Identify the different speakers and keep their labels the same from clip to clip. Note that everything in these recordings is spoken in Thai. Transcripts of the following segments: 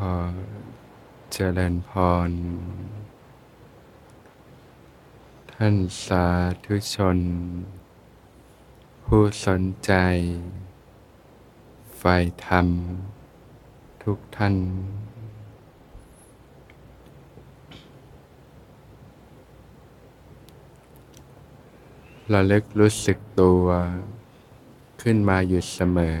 Speaker 1: อเจริญพร ท่านสาธุชน ผู้สนใจฝ่ายธรรม ทุกท่าน ระลึกรู้สึกตัวขึ้นมาอยู่เสมอ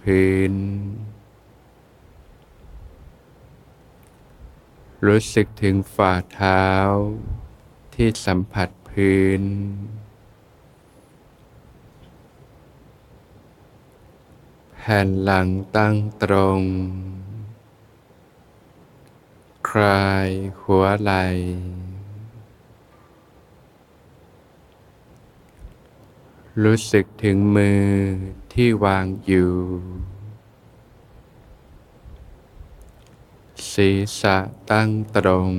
Speaker 1: พื้นรู้สึกถึงฝ่าเท้าที่สัมผัสพื้น แผ่นหลังตั้งตรง คลายหัวไหล่ รู้สึกถึงมือที่วางอยู่ ศีรษะตั้งตรง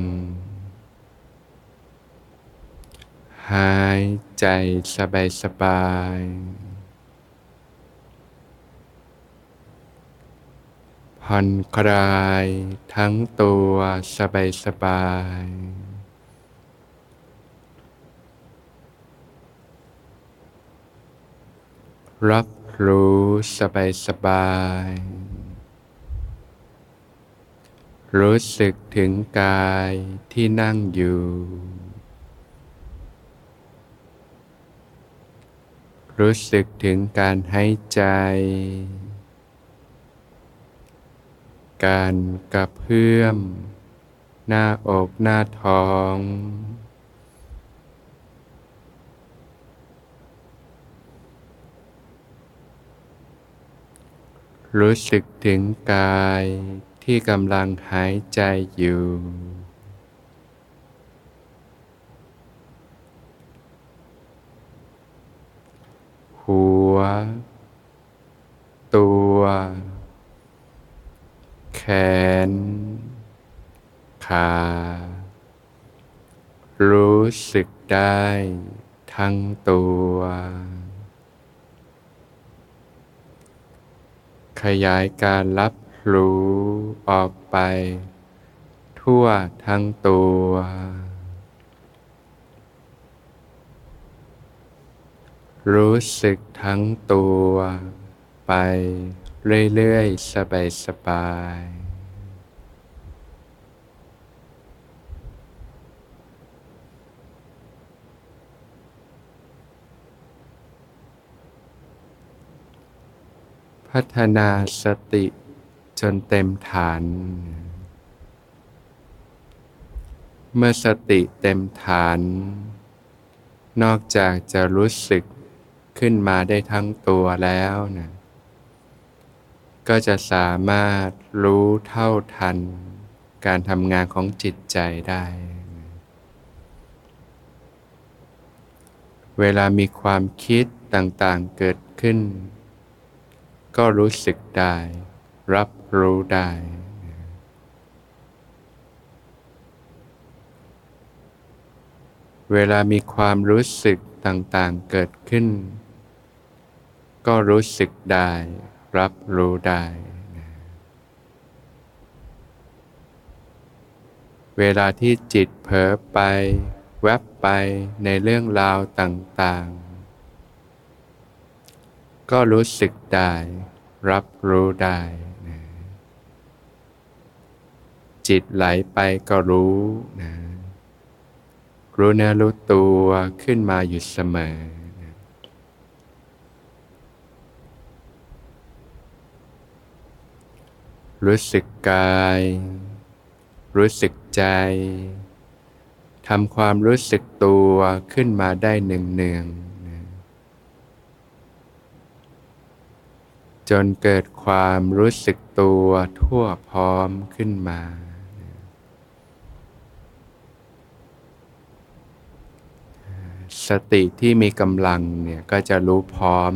Speaker 1: หายใจสบายสบาย ผ่อนคลายทั้งตัวสบายสบาย รับรู้สบายสบาย รู้สึกถึงกายที่นั่งอยู่ รู้สึกถึงการหายใจ การกระเพื่อม หน้าอกหน้าท้อง รู้สึกถึงกายที่กำลังหายใจอยู่ หัว ตัว แขน ขา รู้สึกได้ทั้งตัว ขยายการรับรู้ออกไป ทั่วทั้งตัว รู้สึกทั้งตัว ไปเรื่อยๆ สบายๆ พัฒนาสติจนเต็มฐาน เมื่อสติเต็มฐาน นอกจากจะรู้สึกขึ้นมาได้ทั้งตัวแล้วนะก็จะสามารถรู้เท่าทัน การทำงานของจิตใจได้ เวลามีความคิดต่างๆเกิดขึ้น ก็รู้สึกได้ รับรู้ได้ เวลามีความรู้สึกต่างๆเกิดขึ้น ก็รู้สึกได้ รับรู้ได้ เวลาที่จิตเผลอไป แวบไปในเรื่องราวต่างๆ ก็รู้สึกได้ รับรู้ได้นะจิตไหลไปก็รู้นะรู้เนื้อรู้ตัวขึ้นมาอยู่เสมอนะรู้สึกกาย รู้สึกใจทำความรู้สึกตัวขึ้นมาได้เนืองๆนะ จนเกิดความรู้สึกตัวทั่วพร้อมขึ้นมา สติที่มีกำลังเนี่ยก็จะรู้พร้อม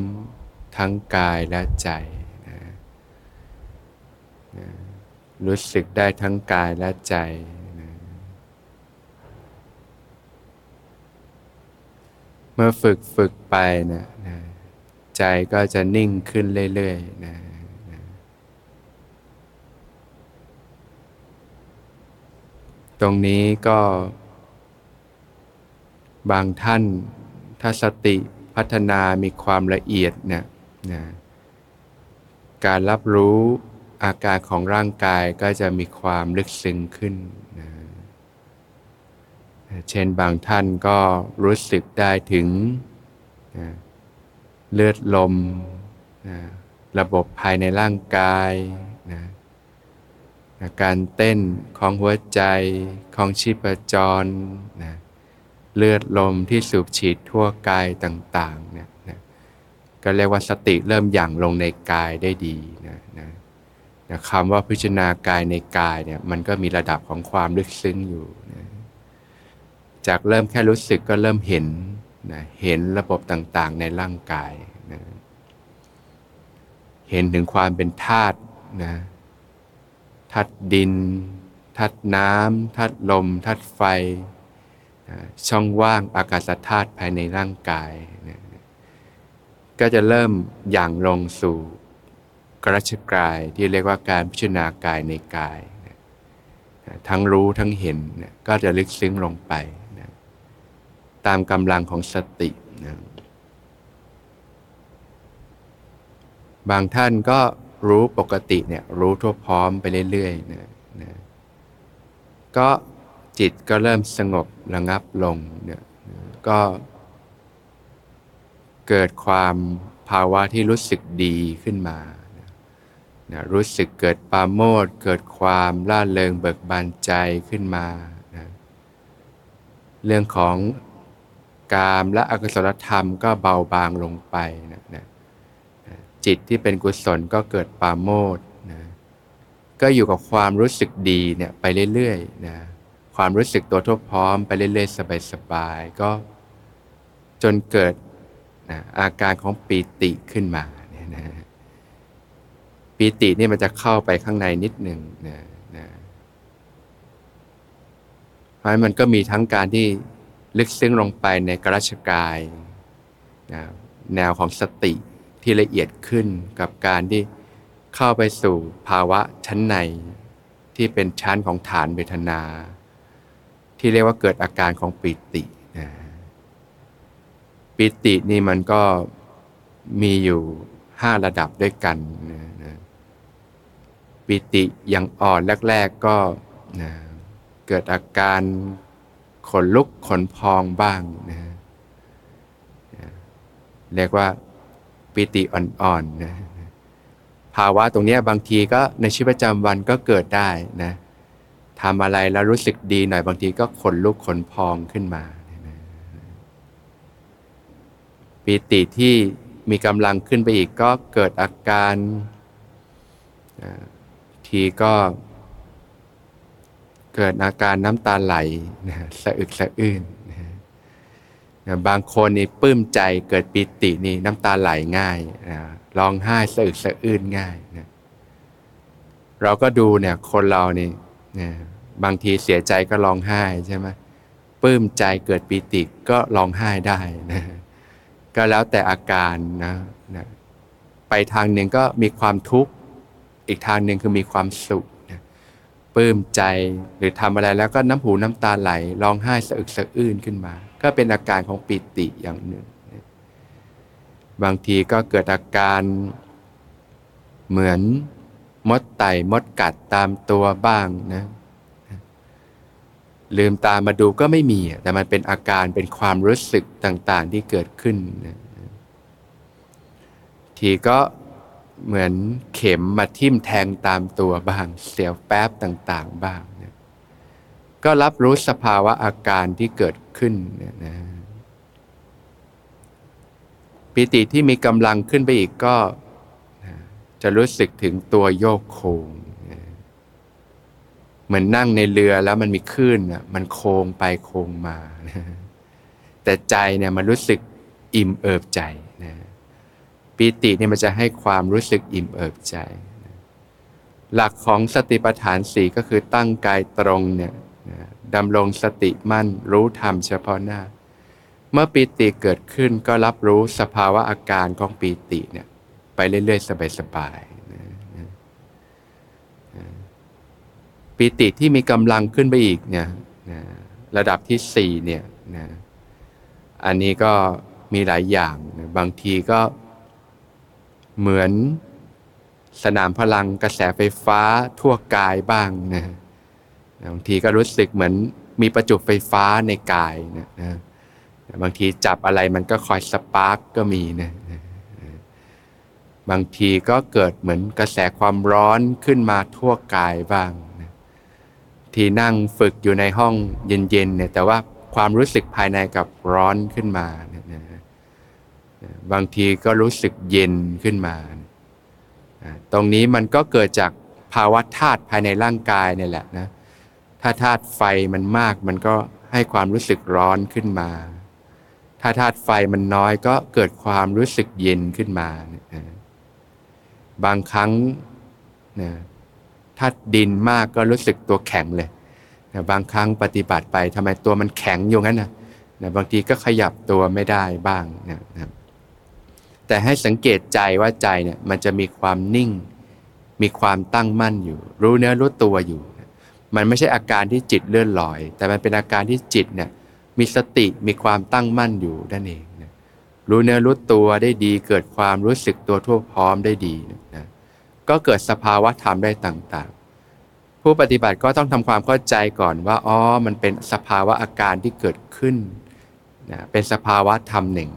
Speaker 1: ทั้งกายและใจนะนะรู้สึกได้ทั้งกายและใจนะเมื่อฝึกฝึกไปเนะนะ ใจก็จะนิ่งขึ้นเรื่อยๆนะตรงนี้ก็ บางท่านถ้าสติพัฒนามีความละเอียดเนี่ยนะการรับรู้อาการของร่างกายก็จะมีความลึกซึ้งขึ้นนะเช่นบางท่านก็รู้สึกได้ถึงนะ เลือดลมนะระบบภายในร่างกายนะนะการเต้นของหัวใจของชีพจรนะเลือดลมที่สูบฉีดทั่วกายต่างๆเนี่ยนะก็เรียกว่าสติเริ่มหยั่งลงในกายได้ดีนะนะนะคำว่าพิจารณากายในกายเนี่ยมันก็มีระดับของความลึกซึ้งอยู่นะจากเริ่มแค่รู้สึกก็เริ่มเห็น นะเห็นระบบต่างๆ ในร่างกายนะเห็นถึงความเป็นธาตุนะธาตุดินธาตุน้ำธาตุลมธาตุไฟนะช่องว่างอากาศธาตุภายในร่างกายนะก็จะเริ่มหยั่งลงสู่กรัชกายที่เรียกว่าการพิจารณากายในกายนะทั้งรู้ทั้งเห็นนะก็จะลึกซึ้งลงไป ตามกำลังของสตินะบางท่านก็รู้ปกติเนี่ยรู้ทั่วพร้อมไปเรื่อยๆนะนะก็จิตก็เริ่มสงบระงับลงเนี่ยนะก็เกิดความภาวะที่รู้สึกดีขึ้นมานะนะรู้สึกเกิดปาโมทย์เกิดความล่าเริงเบิกบานใจขึ้นมานะเรื่องของ กามและอกุศลธรรมก็เบาบางลงไปนะนะจิตที่เป็นกุศลก็เกิดปาโมทย์นะก็อยู่กับความรู้สึกดีเนี่ยไปเรื่อยๆนะความรู้สึกตัวทั่วพร้อมไปเรื่อยๆสบายๆก็จนเกิดนะอาการของปีติขึ้นมาเนี่ยนะปีตินี่มันจะเข้าไปข้างในนิดหนึ่งนะนะเพราะมันก็มีทั้งการที่ ลึกซึ้งลงไปในกรัชกายนะแนวของสติที่ละเอียดขึ้นกับการที่เข้าไปสู่ภาวะชั้นในที่เป็นชั้นของฐานเวทนา ที่เรียกว่าเกิดอาการของปิตินะปิตินี่มันก็มีอยู่ห้าระดับด้วยกันนะนะปิติอย่างอ่อนแรก ๆก็นะเกิดอาการ ขนลุกขนพองบ้างนะนะเรียกว่าปิติอ่อนๆนะภาวะตรงนี้บางทีก็ในชีวิตประจำวันก็เกิดได้นะทำอะไรแล้วรู้สึกดีหน่อยบางทีก็ขนลุกขนพองขึ้นมาปีติที่มีกำลังขึ้นไปอีกก็เกิดอาการทีก็ เกิดอาการน้ำตาไหลนะสะอึกสะอื้นนะบางคนนี่ปลื้มใจเกิดปีตินี่น้ำตาไหลง่ายนะร้องไห้สะอึกสะอื้นง่ายนะเราก็ดูเนี่ยคนเรานี่นะบางทีเสียใจก็ร้องไห้ใช่ไหมปลื้มใจเกิดปีติก็ร้องไห้ได้นะก็แล้วแต่อาการนะนะไปทางหนึ่งก็มีความทุกข์ อีกทางหนึ่งคือมีความสุข ปลื้มใจ หรือทำอะไรแล้วก็น้ำหูน้ำตาไหลร้องไห้สะอึกสะอื้นขึ้นมา ก็เป็นอาการของปิติอย่างหนึ่ง บางทีก็เกิดอาการเหมือนมดไต่มดกัดตามตัวบ้างนะลืมตามาดูก็ไม่มี แต่มันเป็นอาการเป็นความรู้สึกต่างๆที่เกิดขึ้นนะทีก็ เหมือนเข็มมาทิ่มแทงตามตัวบ้าง เสียวแป๊บต่างๆบ้างนะก็รับรู้สภาวะอาการที่เกิดขึ้นนะนะปิติที่มีกำลังขึ้นไปอีกก็นะจะรู้สึกถึงตัวโยกโคงเหมือนนั่งในเรือแล้วมันมีคลื่นอะมันโค้งไปโค้งมา แต่ใจเนี่ยมันรู้สึกอิ่มเอิบใจ ปีติเนี่ยมันจะให้ความรู้สึกอิ่มเอิบใจ หลักของสติปัฏฐานสี่ก็คือตั้งกายตรงเนี่ยดำรงสติมั่นรู้ธรรมเฉพาะหน้า เมื่อปีติเกิดขึ้นก็รับรู้สภาวะอาการของปีติเนี่ยไปเรื่อยๆ สบายๆปีติที่มีกำลังขึ้นไปอีกเนี่ยระดับที่สี่เนี่ยนะอันนี้ก็มีหลายอย่างนะบางทีก็ เหมือนสนามพลังกระแสไฟฟ้าทั่วกายบ้างนะบางทีก็รู้สึกเหมือนมีประจุไฟฟ้าในกายนะนะบางทีจับอะไรมันก็คอยสปาร์กก็มีนะบางทีก็เกิดเหมือนกระแสความร้อนขึ้นมาทั่วกายบ้างนะที่นั่งฝึกอยู่ในห้องเย็นๆเนี่ยแต่ว่าความรู้สึกภายในกับร้อนขึ้นมาน บางทีก็รู้สึกเย็นขึ้นมา ตรงนี้มันก็เกิดจากภาวะธาตุภายในร่างกายนี่แหละนะ ถ้าธาตุไฟมันมากมันก็ให้ความรู้สึกร้อนขึ้นมา ถ้าธาตุไฟมันน้อยก็เกิดความรู้สึกเย็นขึ้นมา บางครั้งนะธาตุดินมากก็รู้สึกตัวแข็งเลยนะบางครั้งปฏิบัติไปทำไมตัวมันแข็งอยู่งั้นนะนะบางทีก็ขยับตัวไม่ได้บ้างนะนะ แต่ให้สังเกตใจว่าใจเนี่ยมันจะมีความนิ่ง มีความตั้งมั่นอยู่ รู้เนื้อรู้ตัวอยู่ มันไม่ใช่อาการที่จิตเลื่อนลอย แต่มันเป็นอาการที่จิตเนี่ยมีสติมีความตั้งมั่นอยู่นั่นเองนะรู้เนื้อรู้ตัวได้ดี เกิดความรู้สึกตัวทั่วพร้อมได้ดีนะก็เกิดสภาวะธรรมได้ต่างๆ ผู้ปฏิบัติก็ต้องทำความเข้าใจก่อนว่าอ๋อมันเป็นสภาวะอาการที่เกิดขึ้นนะเป็นสภาวะธรรมหนึ่ง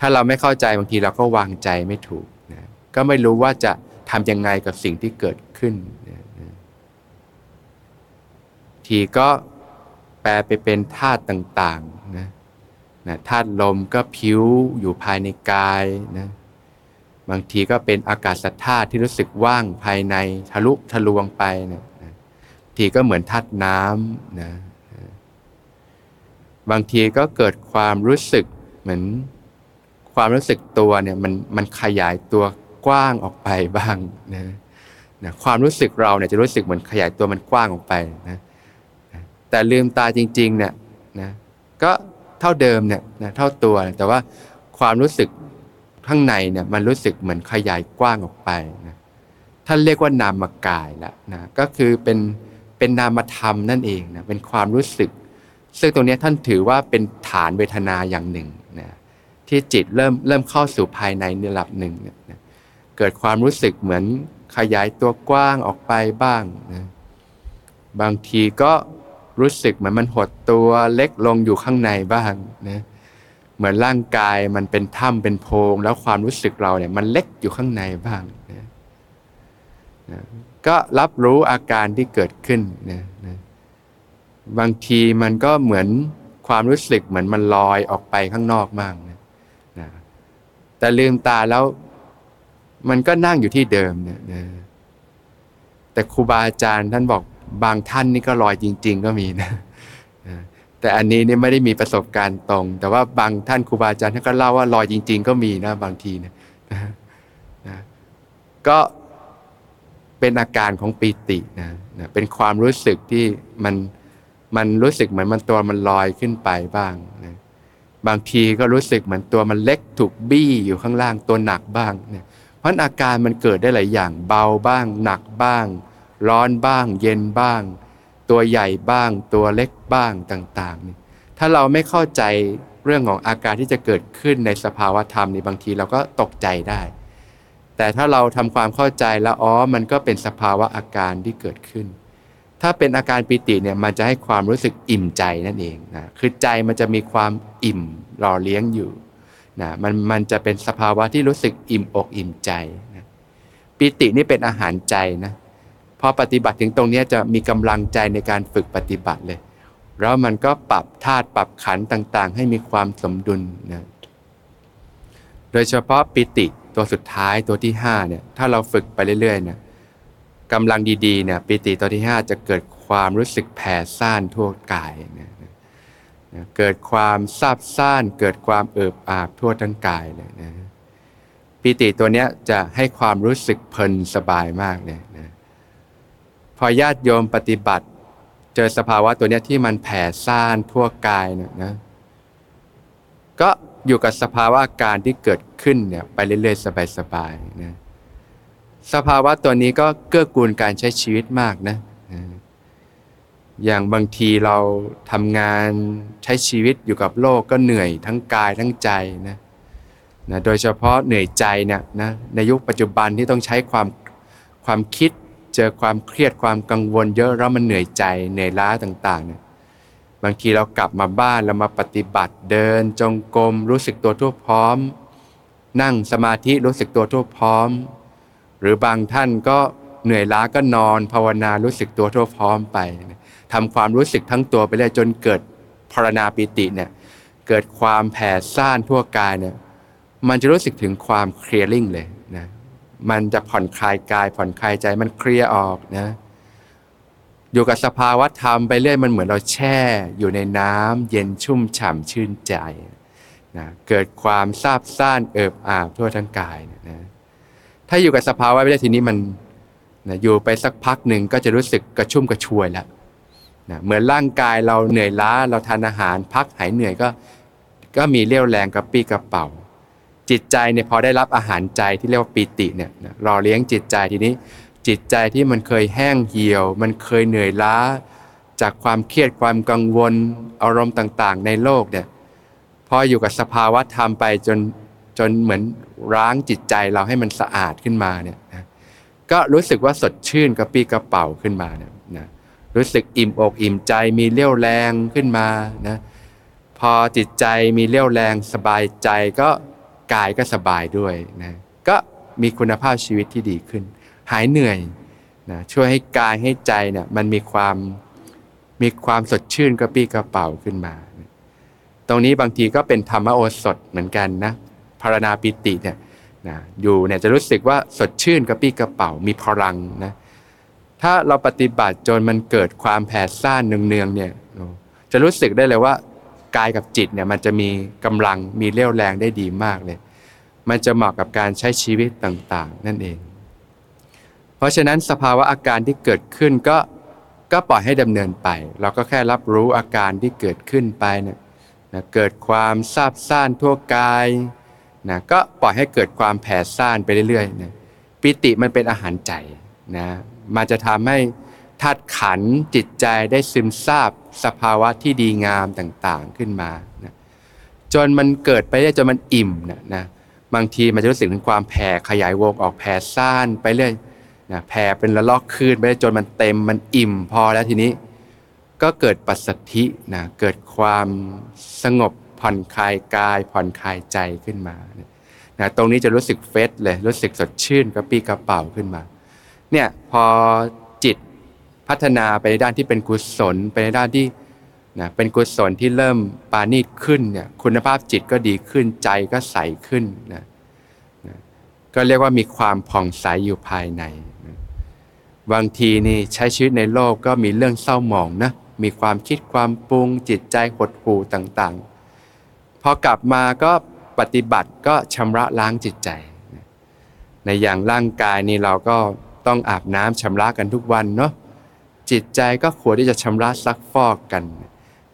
Speaker 1: ถ้าเราไม่เข้าใจบางทีเราก็วางใจไม่ถูกนะก็ไม่รู้ว่าจะทำยังไงกับสิ่งที่เกิดขึ้นนะทีก็แปลไปเป็นธาตุต่างๆนะนะธาตุลมก็ผิวอยู่ภายในกายนะบางทีก็เป็นอากาศธาตุที่รู้สึกว่างภายในทะลุทะลวงไปนะนะทีก็เหมือนธาตุน้ำนะบางทีก็เกิดความรู้สึกเหมือน ความรู้สึกตัวเนี่ยมันมันขยายตัวกว้างออกไปบ้างนะนะความรู้สึกเราเนี่ยจะรู้สึกเหมือนขยายตัวมันกว้างออกไปนะแต่ลืมตาจริงๆเนี่ยนะก็เท่าเดิมเนี่ยนะเท่าตัวแต่ว่าความรู้สึกข้างในเนี่ยมันรู้สึกเหมือนขยายกว้างออกไปนะท่านเรียกว่านามกายล้วนะก็คือเป็นเป็นนามธรรมนั่นเองนะเป็นความรู้สึก ซึ่งตรงนี้ท่านถือว่าเป็นฐานเวทนาอย่างหนึ่ง ที่จิตเริ่มเริ่มเข้าสู่ภายในในระดับหนึ่งเนี่ยเกิดความรู้สึกเหมือนขยายตัวกว้างออกไปบ้างนะบางทีก็รู้สึกเหมือนมันหดตัวเล็กลงอยู่ข้างในบ้างนะเหมือนร่างกายมันเป็นถ้ำเป็นโพรงแล้วความรู้สึกเราเนี่ยมันเล็กอยู่ข้างในบ้างนะนะก็รับรู้อาการที่เกิดขึ้นนะนะบางทีมันก็เหมือนความรู้สึกเหมือนมันลอยออกไปข้างนอกบ้าง แต่ลืมตาแล้ว มันก็นั่งอยู่ที่เดิมเนี่ยแต่ครูบาอาจารย์ท่านบอกบางท่านนี่ก็ลอยจริง ๆ ก็มีนะแต่อันนี้นี่ไม่ได้มีประสบการณ์ตรง แต่ว่าบางท่านครูบาอาจารย์ท่านก็เล่าว่าลอยจริง ๆ ก็มีนะบางทีนะนะก็เป็นอาการของปีตินะนะเป็นความรู้สึกที่มันมันรู้สึกเหมือนมันตัวมันลอยขึ้นไปบ้างนะ บางทีก็รู้สึกเหมือนตัวมันเล็กถูกบี้อยู่ข้างล่างตัวหนักบ้างเนี่ยเพราะอาการมันเกิดได้หลายอย่างเบาบ้าง หนักบ้าง ร้อนบ้าง เย็นบ้าง ตัวใหญ่บ้าง ตัวเล็กบ้างต่างๆนี่ถ้าเราไม่เข้าใจเรื่องของอาการที่จะเกิดขึ้นในสภาวะธรรมนี่บางทีเราก็ตกใจได้ แต่ถ้าเราทำความเข้าใจแล้วอ๋อมันก็เป็นสภาวะอาการที่เกิดขึ้น ถ้าเป็นอาการปิติเนี่ยมันจะให้ความรู้สึกอิ่มใจนั่นเองนะคือใจมันจะมีความอิ่มหล่อเลี้ยงอยู่นะมันมันจะเป็นสภาวะที่รู้สึกอิ่มอกอิ่มใจนะปิตินี่เป็นอาหารใจนะพอปฏิบัติถึงตรงนี้จะมีกำลังใจในการฝึกปฏิบัติเลย แล้วมันก็ปรับธาตุปรับขันต่างๆ ให้มีความสมดุลนะโดยเฉพาะปิติตัวสุดท้ายตัวที่ห้าเนี่ยถ้าเราฝึกไปเรื่อยๆเนี่ย กำลังดีๆเนี่ยปิติตัวที่ห้าจะเกิดความรู้สึกแผ่ซ่านทั่วกายเนี่ยเกิดความซาบซ่าน เกิดความเอิบอาบทั่วทั้งกายเลยนะปิติตัวเนี้ยจะให้ความรู้สึกเพลินสบายมากเลยนะพอญาติโยมปฏิบัติ เจอสภาวะตัวเนี้ยที่มันแผ่ซ่านทั่วกายเนี่ยนะก็อยู่กับสภาวะการที่เกิดขึ้นเนี่ยไปเรื่อยๆ สบายๆนะ สภาวะตัวนี้ก็เกื้อกูลการใช้ชีวิตมากนะ อย่างบางทีเราทำงานใช้ชีวิตอยู่กับโลกก็เหนื่อยทั้งกายทั้งใจนะนะโดยเฉพาะเหนื่อยใจเนี่ยนะในยุคปัจจุบันที่ต้องใช้ความความคิด เจอความเครียดความกังวลเยอะแล้วมันเหนื่อยใจเหนื่อยล้าต่างๆเนี่ยบางทีเรากลับมาบ้านเรามาปฏิบัติเดินจงกรมรู้สึกตัวทั่วพร้อม นั่งสมาธิรู้สึกตัวทั่วพร้อม รือบางท่านก็เหนื่อยล้าก็นอนภาวนารู้สึกตัวทั่วพร้อมไปทำความรู้สึกทั้งตัวไปเลยจนเกิดพรณาปิติเนี่ยเกิดความแผ่ซ่านทั่วกายเนี่ยมันจะรู้สึกถึงความเคลียร์ลิงเลยนะมันจะผ่อนคลายกายผ่อนคลายใจมันเคลียร์ออกนะอยู่กับสภาวะธรรมไปเรื่อยมันเหมือนเราแช่อยู่ในน้ำเย็นชุ่มฉ่ำชื่นใจนะเกิดความซาบซ่านเอิบอาบทั่วทั้งกายนะ ถ้าอยู่กับสภาวะไปเรื่อยทีนี้มันนะอยู่ไปสักพักหนึ่งก็จะรู้สึกกระชุ่มกระชวยแล้วนะเหมือนร่างกายเราเหนื่อยล้าเราทานอาหาร พักหายเหนื่อยก็ ก็มีเรี่ยวแรงกระปี้กระเป๋า จิตใจเนี่ยพอได้รับอาหารใจที่เรียกว่าปีติเนี่ยรอเลี้ยงจิตใจทีนี้ จิตใจที่มันเคยแห้งเหี่ยว มันเคยเหนื่อยล้า จากความเครียดความกังวลอารมณ์ต่างๆ ในโลกเนี่ยพออยู่กับสภาวะธรรมไปจน จนเหมือนร้างจิตใจเราให้มันสะอาดขึ้นมาเนี่ยก็รู้สึกว่าสดชื่นกระปี้กระเป๋าขึ้นมาเนี่ยนะรู้สึกอิ่มอกอิ่มใจมีเรี่ยวแรงขึ้นมานะพอจิตใจมีเรี่ยวแรงสบายใจก็กายก็สบายด้วยนะก็มีคุณภาพชีวิตที่ดีขึ้น หายเหนื่อยนะช่วยให้กายให้ใจเนี่ยมันมีความมีความสดชื่นกระปี้กระเป๋าขึ้นมา ตรงนี้บางทีก็เป็นธรรมโอสถเหมือนกันนะ พารณาปิติเนี่ยนะอยู่เนี่ยจะรู้สึกว่าสดชื่นกระปี้กระเป๋ามีพลังนะถ้าเราปฏิบัติจนมันเกิดความแผดซ่านเนืองๆเนี่ยจะรู้สึกได้เลยว่ากายกับจิตเนี่ยมันจะมีกำลังมีเรี่ยวแรงได้ดีมากเลย มันจะเหมาะกับการใช้ชีวิตต่างๆ นั่นเอง เพราะฉะนั้นสภาวะอาการที่เกิดขึ้นก็ก็ปล่อยให้ดำเนินไป เราก็แค่รับรู้อาการที่เกิดขึ้นไปเนี่ยนะเกิดความซาบซ่านทั่วกาย นะก็ปล่อยให้เกิดความแผ่ซ่านไปเรื่อยๆนะปิติมันเป็นอาหารใจนะมันจะทำให้ธาตุขันจิตใจได้ซึมซาบสภาวะที่ดีงามต่างๆขึ้นมานะจนมันเกิดไปได้จนมันอิ่มนะนะบางทีมันจะรู้สึกถึงความแผ่ขยายวงออกแผ่ซ่านไปเรื่อยนะแผ่เป็นระลอกคืนไปจนมันเต็มมันอิ่มพอแล้วทีนี้ ก็เกิดปัสสธินะเกิดความสงบ ผ่อนคลายกาย ผ่อนคลายใจขึ้นมานะตรงนี้จะรู้สึกเฟสเลยรู้สึกสดชื่นกระปี้กระเป๋าขึ้นมาเนี่ยพอจิตพัฒนาไปในด้านที่เป็นกุศลไปในด้านที่นะเป็นกุศลที่เริ่มปานีตขึ้นเนี่ยคุณภาพจิตก็ดีขึ้นใจก็ใสขึ้นนะนะก็เรียกว่ามีความผ่องใสอยู่ภายในนะบางทีนี่ใช้ชีวิตในโลกก็มีเรื่องเศร้าหมองนะมีความคิดความปรุงจิตใจหดหู่ต่างๆ พอกลับมาก็ปฏิบัติก็ชำระล้างจิตใจ ในอย่างร่างกายนี่เราก็ต้องอาบน้ำชำระกันทุกวันเนาะจิตใจก็ควรที่จะชำระซักฟอกกัน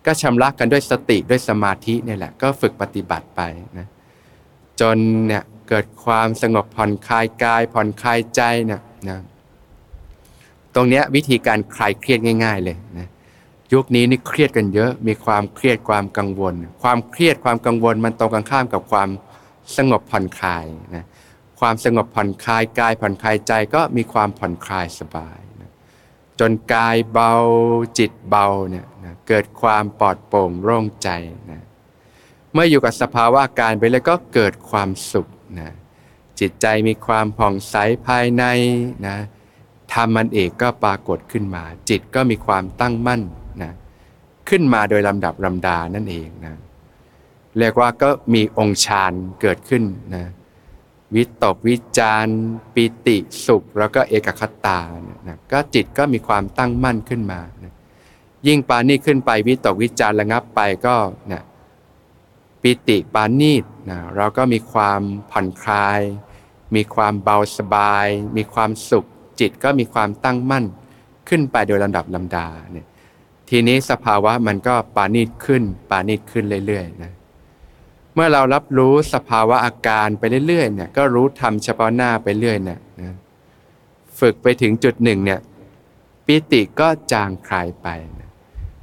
Speaker 1: ก็ชำระกันด้วยสติด้วยสมาธินี่แหละก็ฝึกปฏิบัติไปนะจนเนี่ยเกิดความสงบผ่อนคลายกาย ผ่อนคลายใจเนี่ยนะตรงเนี้ยวิธีการคลายเครียดง่าย ๆเลยนะ ยุคนี้นี่เครียดกันเยอะ มีความเครียดความกังวล ความเครียดความกังวลมันตรงกันข้ามกับความสงบผ่อนคลายนะความสงบผ่อนคลายกายผ่อนคลายใจก็มีความผ่อนคลายสบายนะจนกายเบาจิตเบาเนี่ยนะเกิดความปลอดโปร่งโล่งใจนะเมื่ออยู่กับสภาวะการไปแล้วก็เกิดความสุขนะจิตใจมีความผ่องใสภายในนะธรรมมันเอกก็ปรากฏขึ้นมา จิตก็มีความตั้งมั่น นะขึ้นมาโดยลำดับลำดานั่นเองนะเรียกว่าก็มีองค์ฌานเกิดขึ้นนะวิตกวิจารปิติสุข แล้วก็เอกคตานะก็จิตก็มีความตั้งมั่นขึ้นมานะยิ่งปานีขึ้นไปวิตกวิจารระงับไปก็นะปิติปานีตนะเราก็มีความผ่อนคลาย มีความเบาสบาย มีความสุข จิตก็มีความตั้งมั่นขึ้นไปโดยลำดับลำดาเนี่ย ทีนี้สภาวะมันก็ปานีตขึ้น ปานีตขึ้นเรื่อยๆนะเมื่อเรารับรู้สภาวะอาการไปเรื่อยๆเนี่ยก็รู้ทำเฉพาะหน้าไปเรื่อยเนี่ยนะฝึกไปถึงจุดหนึ่งเนี่ยปิติก็จางคลายไปนะ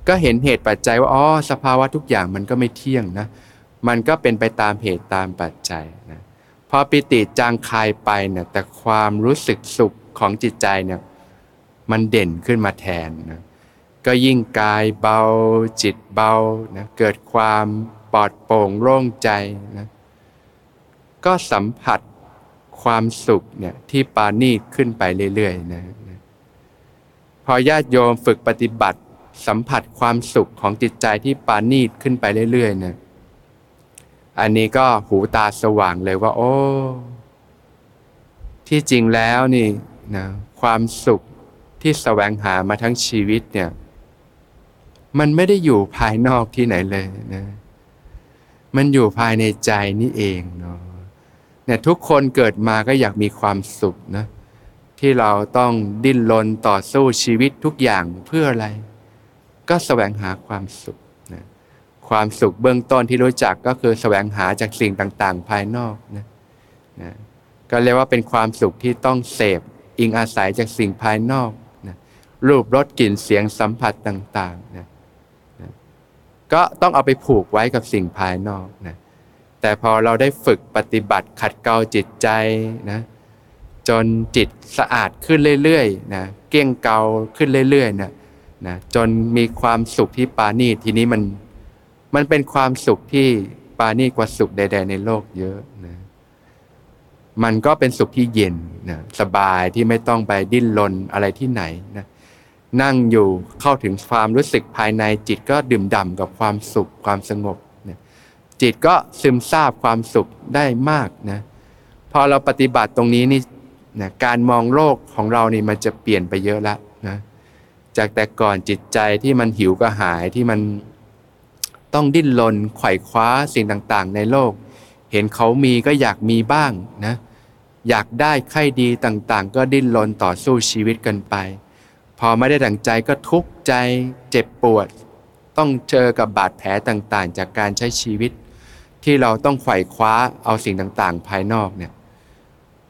Speaker 1: ก็เห็นเหตุปัจจัยว่าอ๋อสภาวะทุกอย่างมันก็ไม่เที่ยงนะมันก็เป็นไปตามเหตุตามปัจจัยนะพอปิติจางคลายไปเนี่ยแต่ความรู้สึกสุขของจิตใจเนี่ยมันเด่นขึ้นมาแทนนะ ก็ยิ่งกายเบา จิตเบานะเกิดความปลอดโปร่งโล่งใจนะก็สัมผัสความสุขเนี่ยที่ปานีตขึ้นไปเรื่อยๆนะพอญาติโยมฝึกปฏิบัติ สัมผัสความสุขของจิตใจที่ปานีตขึ้นไปเรื่อยๆนะอันนี้ก็หูตาสว่างเลยว่า โอ้ ที่จริงแล้วนี่นะความสุขที่แสวงหามาทั้งชีวิตเนี่ย มันไม่ได้อยู่ภายนอกที่ไหนเลยนะ มันอยู่ภายในใจนี่เองเนาะเนี่ยทุกคนเกิดมาก็อยากมีความสุขนะ ที่เราต้องดิ้นรนต่อสู้ชีวิตทุกอย่างเพื่ออะไร ก็แสวงหาความสุขนะความสุขเบื้องต้นที่รู้จักก็คือแสวงหาจากสิ่งต่าง ๆ ภายนอกนะนะก็เรียกว่าเป็นความสุขที่ต้องเสพอิงอาศัยจากสิ่งภายนอกนะรูปรสกลิ่นเสียงสัมผัสต่างๆนะ ก็ต้องเอาไปผูกไว้กับสิ่งภายนอกนะแต่พอเราได้ฝึกปฏิบัติขัดเกลาจิตใจนะจนจิตสะอาดขึ้นเรื่อยๆนะเกี้ยงเกาขึ้นเรื่อยๆนะนะจนมีความสุขที่ปานีทีนี้มันมันเป็นความสุขที่ปานีกว่าสุขใด ๆ ในโลกเยอะนะมันก็เป็นสุขที่เย็นนะสบายที่ไม่ต้องไปดิ้นรนอะไรที่ไหนนะ นั่งอยู่เข้าถึงความรู้สึกภายในจิตก็ดื่มด่ำกับความสุขความสงบนะจิตก็ซึมซาบความสุขได้มากนะพอเราปฏิบัติตรงนี้นี่นะการมองโลกของเรานี่มันจะเปลี่ยนไปเยอะแล้วนะจากแต่ก่อนจิตใจที่มันหิวกระหายที่มันต้องดิ้นรนไขว่คว้าสิ่งต่างๆ ในโลก เห็นเขามีก็อยากมีบ้างนะอยากได้ใครดีต่างๆ ก็ดิ้นรนต่อสู้ชีวิตกันไป พอไม่ได้ดังใจก็ทุกข์ใจเจ็บปวด ต้องเจอกับบาดแผลต่างๆ จากการใช้ชีวิต ที่เราต้องไขว่คว้าเอาสิ่งต่างๆ ภายนอกเนี่ย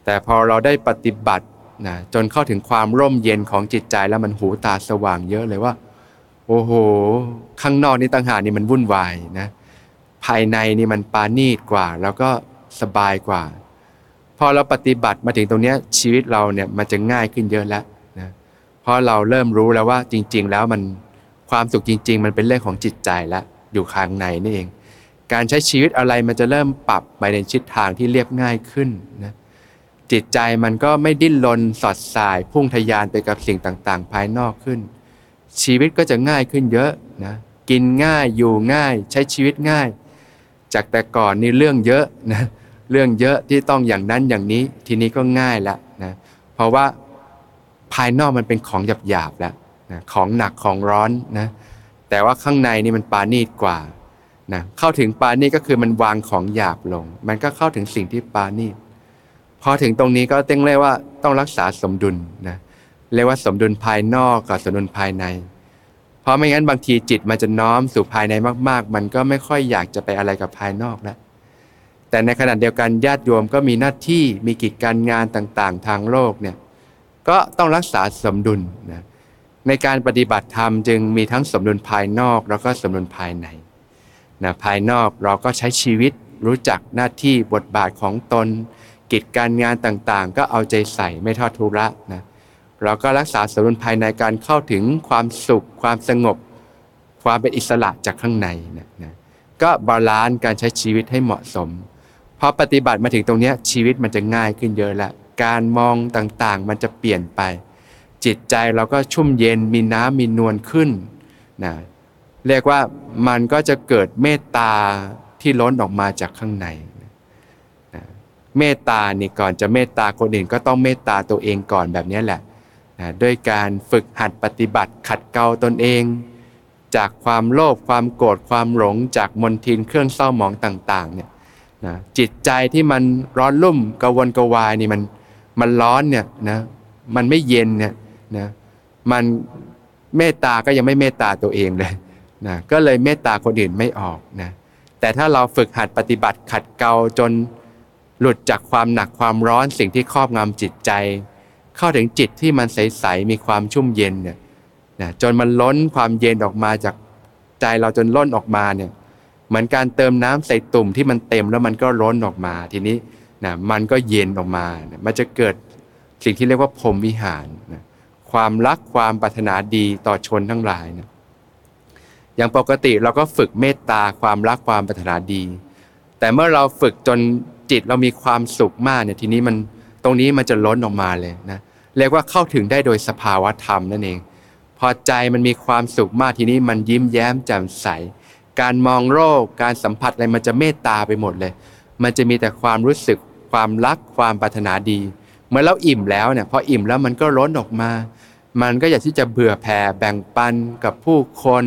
Speaker 1: แต่พอเราได้ปฏิบัตินะจนเข้าถึงความร่มเย็นของจิตใจแล้วมันหูตาสว่างเยอะเลยว่า โอ้โห ข้างนอกนี่ต่างหากนี่มันวุ่นวายนะภายในนี่มันปานีตกว่า แล้วก็สบายกว่า พอเราปฏิบัติมาถึงตรงนี้ชีวิตเราเนี่ยมันจะง่ายขึ้นเยอะแล้ว ราะเราเริ่มรู้แล้วว่าจริง ๆ แล้วมันความสุขจริง ๆ มันเป็นเรื่องของจิตใจแล้วอยู่ข้างในนี่เอง การใช้ชีวิตอะไรมันจะเริ่มปรับไปในชิดทางที่เรียบง่ายขึ้นนะจิตใจมันก็ไม่ดิ้นรนสอดสาย พุ่งทยานไปกับสิ่งต่างๆ ภายนอกขึ้น ชีวิตก็จะง่ายขึ้นเยอะนะกินง่ายอยู่ง่าย ใช้ชีวิตง่าย จากแต่ก่อนนี่เรื่องเยอะนะเรื่องเยอะที่ต้องอย่างนั้นอย่างนี้ทีนี้ก็ง่ายล้วนะเพราะว่า ภายนอกมันเป็นของหยาบๆแล้วนะของหนักของร้อนนะแต่ว่าข้างในนี่มันปานีตกว่านะเข้าถึงปานีตก็คือมันวางของหยาบลง มันก็เข้าถึงสิ่งที่ปานีตพอถึงตรงนี้ก็ต้องเรียกว่าต้องรักษาสมดุลนะเรียกว่าสมดุลภายนอกกับสมดุลภายใน เพราะไม่งั้นบางทีจิตมันจะน้อมสู่ภายในมาก ๆ มันก็ไม่ค่อยอยากจะไปอะไรกับภายนอกแล้วแต่ในขณะเดียวกันญาติโยมก็มีหน้าที่มีกิจการงานต่างๆ ทางโลกเนี่ย ก็ต้องรักษาสมดุลนะในการปฏิบัติธรรมจึงมีทั้งสมดุลภายนอกแล้วก็สมดุลภายในนะภายนอกเราก็ใช้ชีวิตรู้จักหน้าที่บทบาทของตน กิจการงานต่างๆ ก็เอาใจใส่ไม่ทอดธุระนะเราก็รักษาสมดุลภายในการเข้าถึงความสุข ความสงบ ความเป็นอิสระจากข้างในนะนะก็ balance การใช้ชีวิตให้เหมาะสมพอปฏิบัติมาถึงตรงนี้ชีวิตมันจะง่ายขึ้นเยอะแล้ว การมองต่างๆ มันจะเปลี่ยนไป จิตใจเราก็ชุ่มเย็นมีน้ำมีนวลขึ้นนะเรียกว่ามันก็จะเกิดเมตตาที่ล้นออกมาจากข้างในนะเมตตานี่ก่อนจะเมตตาคนอื่นก็ต้องเมตตาตัวเองก่อนแบบนี้แหละนะด้วยการฝึกหัดปฏิบัติขัดเกลาตนเอง จากความโลภความโกรธความหลงจากมนทินเครื่องเศร้าหมองต่างๆเนี่ยนะจิตใจที่มันร้อนรุ่มกวนกวายนี่มัน มันร้อนเนี่ยนะมันไม่เย็นเนี่ยนะมันเมตตาก็ยังไม่เมตตาตัวเองเลยนะก็เลยเมตตาคนอื่นไม่ออกนะแต่ถ้าเราฝึกหัดปฏิบัติขัดเกลาจนหลุดจากความหนักความร้อนสิ่งที่ครอบงำจิตใจ เข้าถึงจิตที่มันใสๆมีความชุ่มเย็นเนี่ยนะจนมันล้นความเย็นออกมาจากใจเราจนล้นออกมาเนี่ยเหมือนการเติมน้ำใส่ตุ่มที่มันเต็มแล้วมันก็ล้นออกมาทีนี้ นะมันก็เย็นออกมานะมันจะเกิดสิ่งที่เรียกว่าพรมวิหารนะความรักความปรารถนาดีต่อชนทั้งหลายนะอย่างปกติเราก็ฝึกเมตตาความรักความปรารถนาดี แต่เมื่อเราฝึกจนจิตเรามีความสุขมากเนี่ยทีนี้มันตรงนี้มันจะล้นออกมาเลยนะเรียกว่าเข้าถึงได้โดยสภาวะธรรมนั่นเอง พอใจมันมีความสุขมากทีนี้มันยิ้มแย้มแจ่มใส การมองโลกการสัมผัสอะไรมันจะเมตตาไปหมดเลย มันจะมีแต่ความรู้สึก ความรักความปรารถนาดีเมื่อเราอิ่มแล้วเนี่ยพออิ่มแล้วมันก็ล้นออกมา มันก็อยากที่จะเบื่อแผ่แบ่งปันกับผู้คน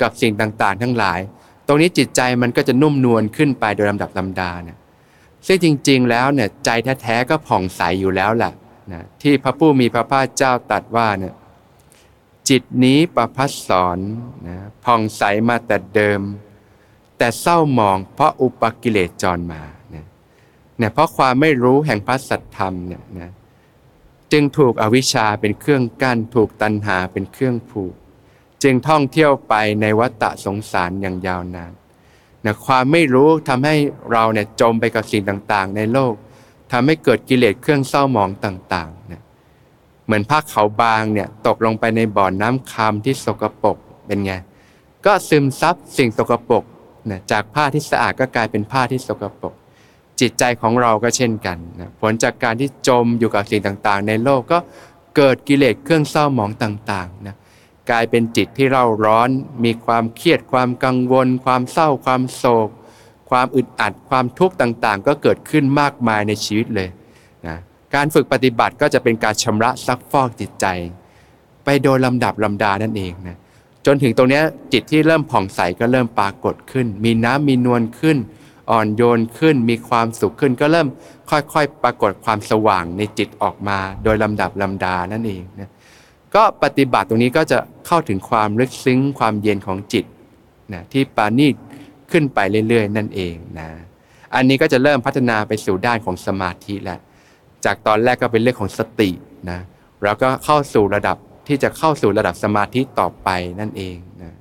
Speaker 1: กับสิ่งต่างๆ ทั้งหลาย ตรงนี้จิตใจมันก็จะนุ่มนวลขึ้นไปโดยลำดับลำดาเนี่ยซึ่งจริง ๆ แล้วเนี่ยใจแท้ๆก็ผ่องใสอยู่แล้วแหละนะที่พระผู้มีพระภาคเจ้าตรัสว่าเนี่ยจิตนี้ประพัสสอนนะผ่องใสมาแต่เดิม แต่เศร้าหมองเพราะอุปกิเลสจรมา เนี่ยเพราะความไม่รู้แห่งพระสัทธรรมเนี่ยนะจึงถูกอวิชชาเป็นเครื่องกั้น ถูกตัณหาเป็นเครื่องผูก จึงท่องเที่ยวไปในวัฏฏะสงสารอย่างยาวนานนะความไม่รู้ทำให้เราเนี่ยจมไปกับสิ่งต่างๆ ในโลกทำให้เกิดกิเลสเครื่องเศร้าหมองต่างๆนะเหมือนผ้าเขาบางเนี่ยตกลงไปในบ่อนน้ำคำที่สกปรกเป็นไงก็ซึมซับสิ่งสกปรกนะจากผ้าที่สะอาดก็กลายเป็นผ้าที่สกปรก จิตใจของเราก็เช่นกันนะผลจากการที่จมอยู่กับสิ่งต่างๆ ในโลกก็เกิดกิเลสเครื่องเศร้าหมองต่างๆนะกลายเป็นจิตที่เราร้อน มีความเครียดความกังวล ความเศร้าความโศก ความอึดอัดความทุกข์ต่างๆ ก็เกิดขึ้นมากมายในชีวิตเลยนะการฝึกปฏิบัติก็จะเป็นการชำระซักฟอกจิตใจ ไปโดยลำดับลำดานั่นเองนะจนถึงตรงนี้จิตที่เริ่มผ่องใสก็เริ่มปรากฏขึ้น มีน้ำมีนวลขึ้น อ่อนโยนขึ้นมีความสุขขึ้น ก็เริ่มค่อยๆ ปรากฏความสว่างในจิตออกมา โดยลำดับลำดานั่นเองนะก็ปฏิบัติตรงนี้ก็จะเข้าถึงความลึกซึ้งความเย็นของจิตนะที่ปานีตขึ้นไปเรื่อยๆ นั่นเองนะอันนี้ก็จะเริ่มพัฒนาไปสู่ด้านของสมาธิแล้วจากตอนแรกก็เป็นเรื่องของสตินะแล้วก็เข้าสู่ระดับที่จะเข้าสู่ระดับสมาธิต่อไปนั่นเองนะ